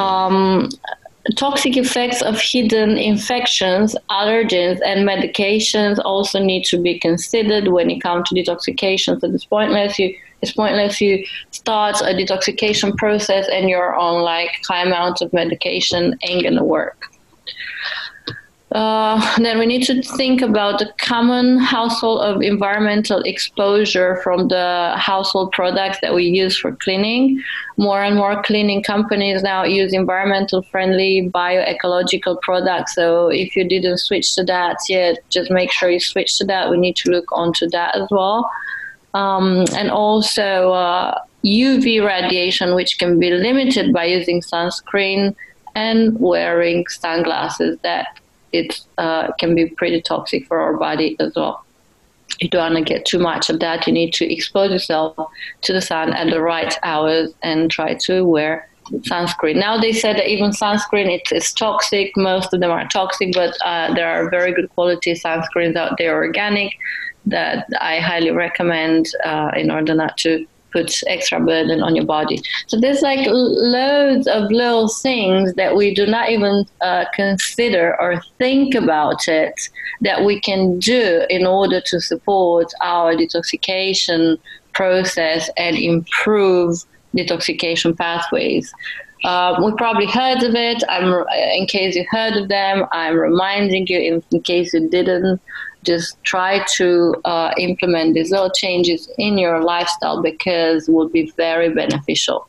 um, toxic effects of hidden infections, allergens, and medications also need to be considered when it comes to detoxification. So it's pointless you it's pointless you start a detoxification process and you're on like high amounts of medication ain't gonna work. Uh, then we need to think about the common household of environmental exposure from the household products that we use for cleaning. More and more cleaning companies now use environmental friendly bioecological products. So if you didn't switch to that yet, just make sure you switch to that. We need to look onto that as well. Um, and also uh, UV radiation, which can be limited by using sunscreen and wearing sunglasses that it uh, can be pretty toxic for our body as well. You don't want to get too much of that. You need to expose yourself to the sun at the right hours and try to wear sunscreen. Now they said that even sunscreen it's, it's toxic. Most of them are toxic, but uh, there are very good quality sunscreens out there, organic, that I highly recommend uh, in order not to puts extra burden on your body. So there's like loads of little things that we do not even uh, consider or think about it that we can do in order to support our detoxification process and improve detoxification pathways. Uh, we probably heard of it. I'm, in case you heard of them, I'm reminding you. In, in case you didn't, just try to uh, implement these little changes in your lifestyle because will be very beneficial.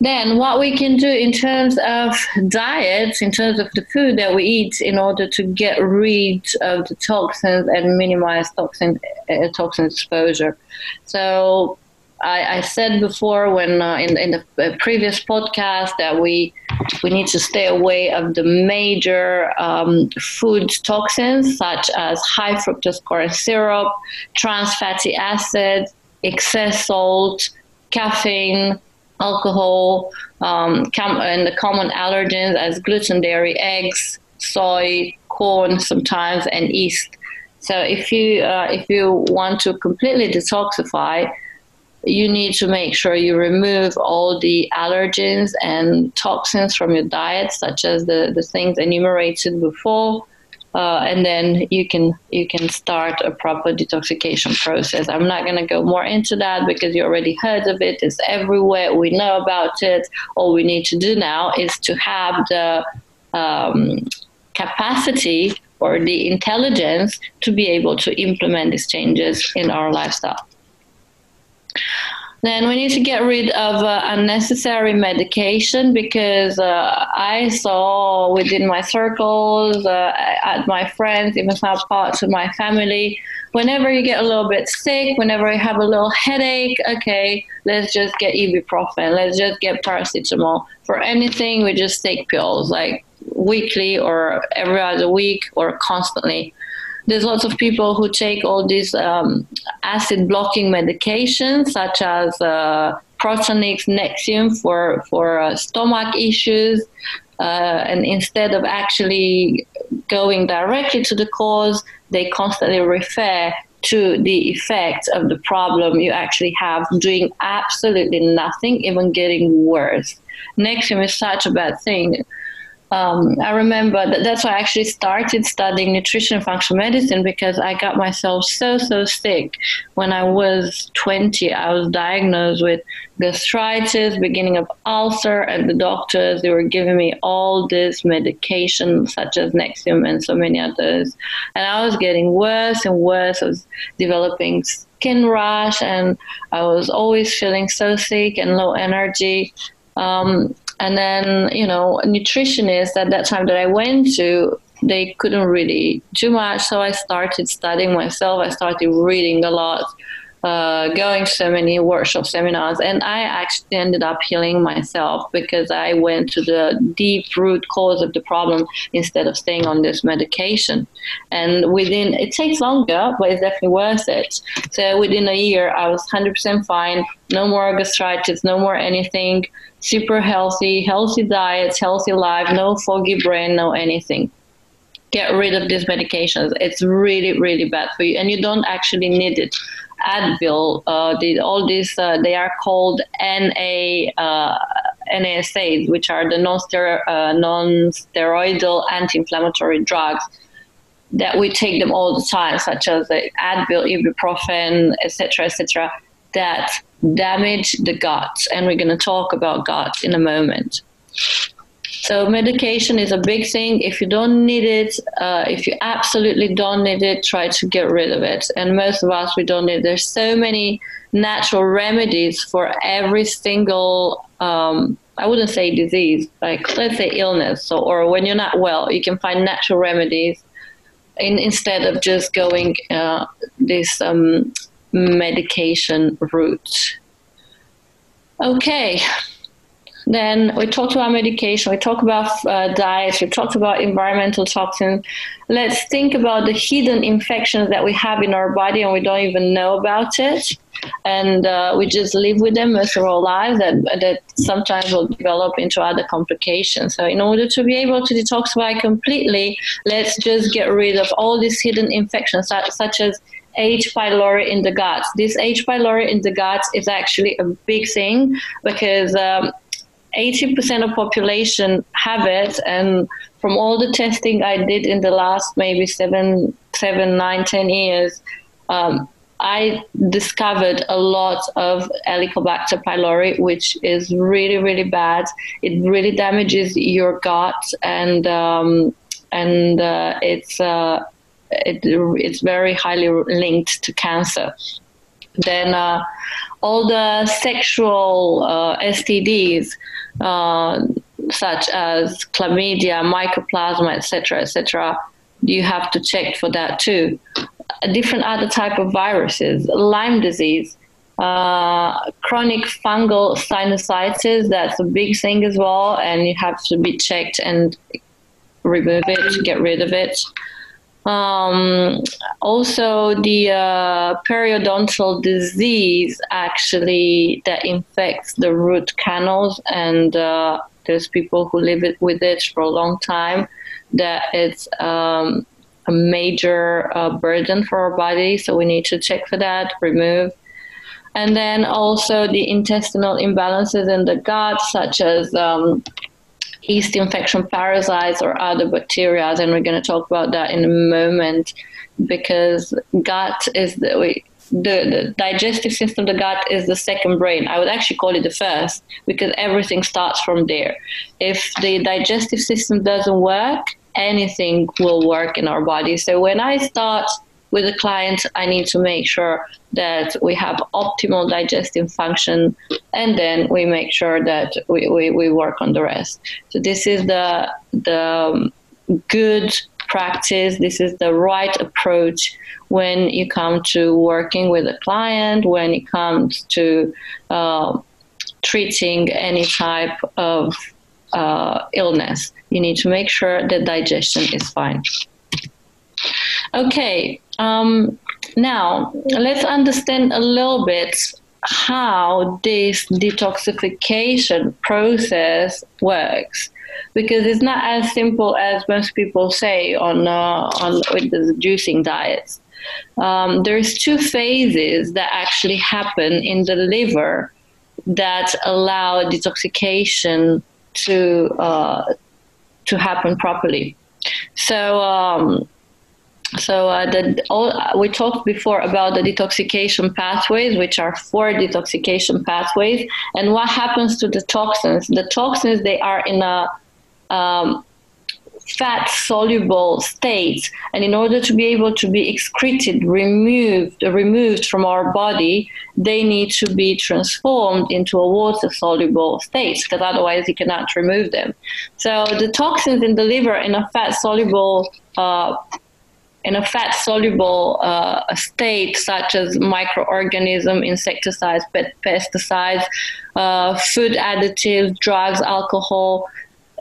Then, what we can do in terms of diets, in terms of the food that we eat, in order to get rid of the toxins and minimize toxin uh, toxin exposure. So, I, I said before when uh, in, in the uh, previous podcast that we we need to stay away of the major um, food toxins such as high fructose corn syrup, trans fatty acid, excess salt, caffeine, alcohol, um, com- and the common allergens as gluten, dairy, eggs, soy, corn sometimes, and yeast. So if you uh, if you want to completely detoxify, you need to make sure you remove all the allergens and toxins from your diet, such as the, the things enumerated before. Uh, and then you can you can start a proper detoxification process. I'm not going to go more into that because you already heard of it. It's everywhere. We know about it. All we need to do now is to have the um, capacity or the intelligence to be able to implement these changes in our lifestyle. Then we need to get rid of uh, unnecessary medication because uh, I saw within my circles, uh, at my friends, even some parts of my family, whenever you get a little bit sick, whenever you have a little headache, okay, let's just get ibuprofen, let's just get paracetamol. For anything, we just take pills like weekly or every other week or constantly there's lots of people who take all these um, acid blocking medications, such as uh, Protonix, Nexium for for uh, stomach issues, uh, and instead of actually going directly to the cause, they constantly refer to the effects of the problem you actually have, doing absolutely nothing, even getting worse. Nexium is such a bad thing um, I remember that that's why I actually started studying nutrition and functional medicine because I got myself so, so sick when I was 20. I was diagnosed with gastritis, beginning of ulcer, and the doctors, they were giving me all this medication such as Nexium and so many others. And I was getting worse and worse. I was developing skin rash and I was always feeling so sick and low energy. Um, and then, you know, nutritionists at that time that I went to, they couldn't really do much. So I started studying myself. I started reading a lot, uh, going to so many workshop seminars, and I actually ended up healing myself because I went to the deep root cause of the problem instead of staying on this medication. And within, it takes longer, but it's definitely worth it. So within a year, I was 100% fine. No more gastritis, no more anything super healthy, healthy diet, healthy life, no foggy brain, no anything. Get rid of these medications. It's really, really bad for you, and you don't actually need it. Advil, uh, all these, uh, they are called NA, uh, NSAIDs, which are the uh, non-steroidal anti-inflammatory drugs that we take them all the time, such as the Advil, ibuprofen, etc., etc., that damage the gut. And we're going to talk about gut in a moment. So medication is a big thing. If you don't need it, uh, if you absolutely don't need it, try to get rid of it. And most of us, we don't need. It. There's so many natural remedies for every single. Um, I wouldn't say disease, like let's say illness. So, or when you're not well, you can find natural remedies in, instead of just going uh, this um, medication route. Okay, then we talked about medication, we talked about uh, diets, we talked about environmental toxins. Let's think about the hidden infections that we have in our body and we don't even know about it. And uh, we just live with them most of our lives that, that sometimes will develop into other complications. So, in order to be able to detoxify completely, let's just get rid of all these hidden infections, such, such as H. pylori in the gut. This H. pylori in the gut is actually a big thing because um, 80% of population have it and from all the testing i did in the last maybe seven seven nine ten years um, i discovered a lot of helicobacter pylori which is really really bad. It really damages your gut and um, and uh, it's uh, it, it's very highly linked to cancer. Then uh, all the sexual uh, STDs, uh, such as chlamydia, mycoplasma, etc., etc., you have to check for that too. Different other type of viruses, Lyme disease, uh, chronic fungal sinusitis, that's a big thing as well, and you have to be checked and remove it, get rid of it. Um, also, the uh, periodontal disease actually that infects the root canals, and uh, there's people who live it, with it for a long time. That it's um, a major uh, burden for our body, so we need to check for that, remove. And then also the intestinal imbalances in the gut, such as um, yeast infection parasites or other bacteria, and we're going to talk about that in a moment because gut is the, we, the, the digestive system, the gut is the second brain. I would actually call it the first because everything starts from there. If the digestive system doesn't work, anything will work in our body. So when I start with a client, I need to make sure that we have optimal digestive function and then we make sure that we, we, we work on the rest. So this is the, the good practice. This is the right approach when you come to working with a client, when it comes to uh, treating any type of uh, illness. You need to make sure that digestion is fine. Okay, um, now let's understand a little bit how this detoxification process works because it's not as simple as most people say on uh, on with the juicing diets. Um, there's two phases that actually happen in the liver that allow detoxification to uh, to happen properly. So um, so uh, the, all, we talked before about the detoxification pathways, which are four detoxification pathways, and what happens to the toxins. The toxins they are in a um, fat soluble state, and in order to be able to be excreted, removed, removed from our body, they need to be transformed into a water soluble state, because otherwise you cannot remove them. So the toxins in the liver in a fat soluble uh, in a fat soluble uh, state, such as microorganism, insecticides, pesticides, uh, food additives, drugs, alcohol.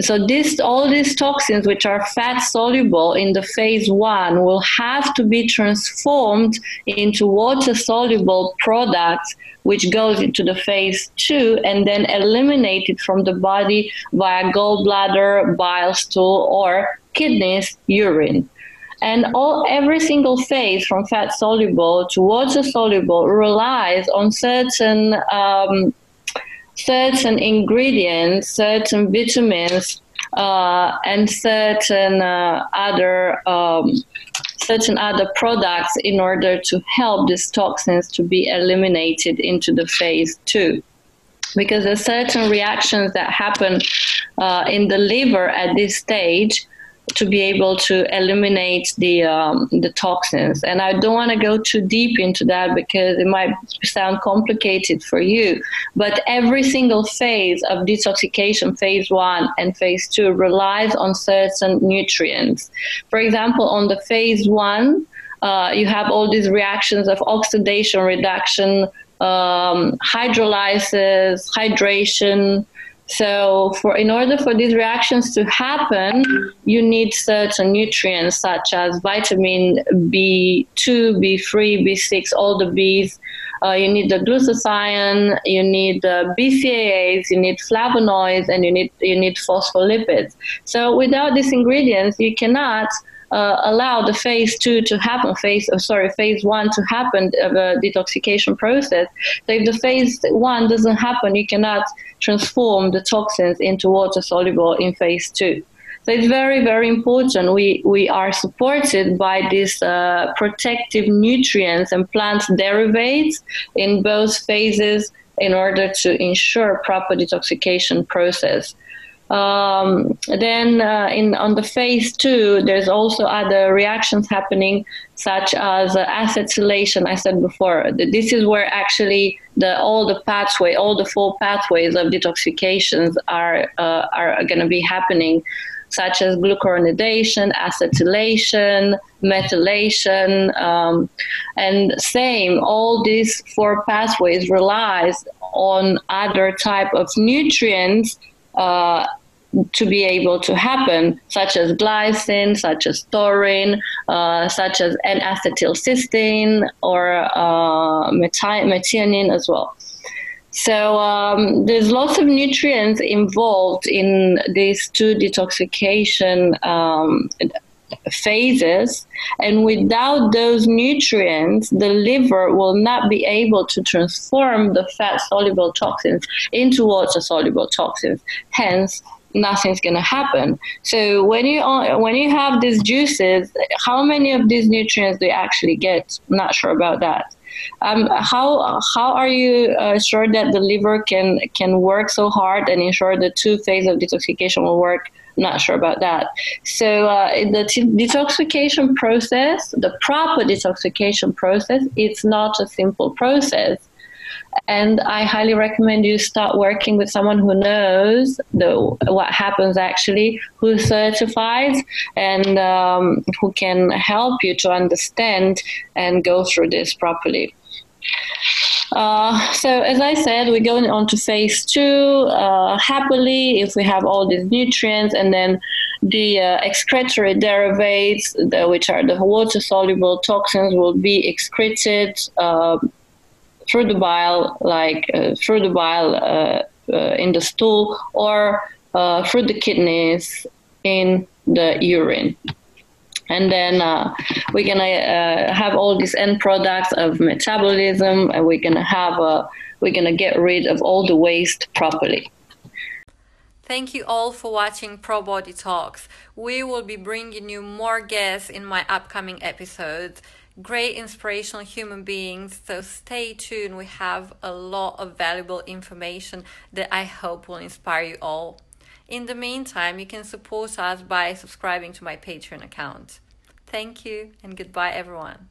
So this, all these toxins, which are fat soluble in the phase one, will have to be transformed into water soluble products, which goes into the phase two, and then eliminated from the body via gallbladder, bile stool, or kidneys, urine. And all every single phase from fat soluble to water soluble relies on certain um, certain ingredients, certain vitamins, uh, and certain uh, other um, certain other products in order to help these toxins to be eliminated into the phase two because there's certain reactions that happen uh, in the liver at this stage to be able to eliminate the um, the toxins. And I don't want to go too deep into that because it might sound complicated for you. But every single phase of detoxification, phase one and phase two, relies on certain nutrients. For example, on the phase one, uh, you have all these reactions of oxidation reduction, um, hydrolysis, hydration. So, for in order for these reactions to happen, you need certain nutrients such as vitamin B2, B3, B6, all the Bs. Uh, you need the glutathione, you need the BCAAs, you need flavonoids, and you need you need phospholipids. So, without these ingredients, you cannot uh, allow the phase two to happen, phase oh, sorry, phase one to happen of a detoxification process. So if the phase one doesn't happen, you cannot transform the toxins into water soluble in phase two. So it's very, very important. We, we are supported by these uh, protective nutrients and plant derivatives in both phases in order to ensure proper detoxification process. Um, then uh, in on the phase two, there's also other reactions happening, such as uh, acetylation. I said before, this is where actually the all the pathway, all the four pathways of detoxifications are uh, are going to be happening, such as glucuronidation, acetylation, methylation, um, and same. All these four pathways relies on other type of nutrients uh, to be able to happen, such as glycine, such as taurine, uh, such as N-acetylcysteine or uh, methionine as well. So um, there's lots of nutrients involved in these two detoxification um, phases, and without those nutrients, the liver will not be able to transform the fat soluble toxins into water soluble toxins. Hence, nothing's going to happen. So when you when you have these juices, how many of these nutrients do you actually get? I'm not sure about that. Um, how how are you uh, sure that the liver can can work so hard and ensure the two phase of detoxification will work? Not sure about that. So uh, the t- detoxification process, the proper detoxification process, it's not a simple process. And I highly recommend you start working with someone who knows the, what happens actually, who certifies, and um, who can help you to understand and go through this properly. Uh, so as I said, we're going on to phase two uh, happily if we have all these nutrients and then the uh, excretory derivatives, the, which are the water soluble toxins, will be excreted uh, through the bile, like uh, through the bile uh, uh, in the stool, or through the kidneys in the urine. And then uh, we're gonna uh, have all these end products of metabolism and we're gonna have a we're gonna get rid of all the waste properly. Thank you all for watching Pro Body Talks. We will be bringing you more guests in my upcoming episodes great inspirational human beings. So stay tuned. We have a lot of valuable information that I hope will inspire you all. In the meantime, you can support us by subscribing to my Patreon account. Thank you and goodbye, everyone.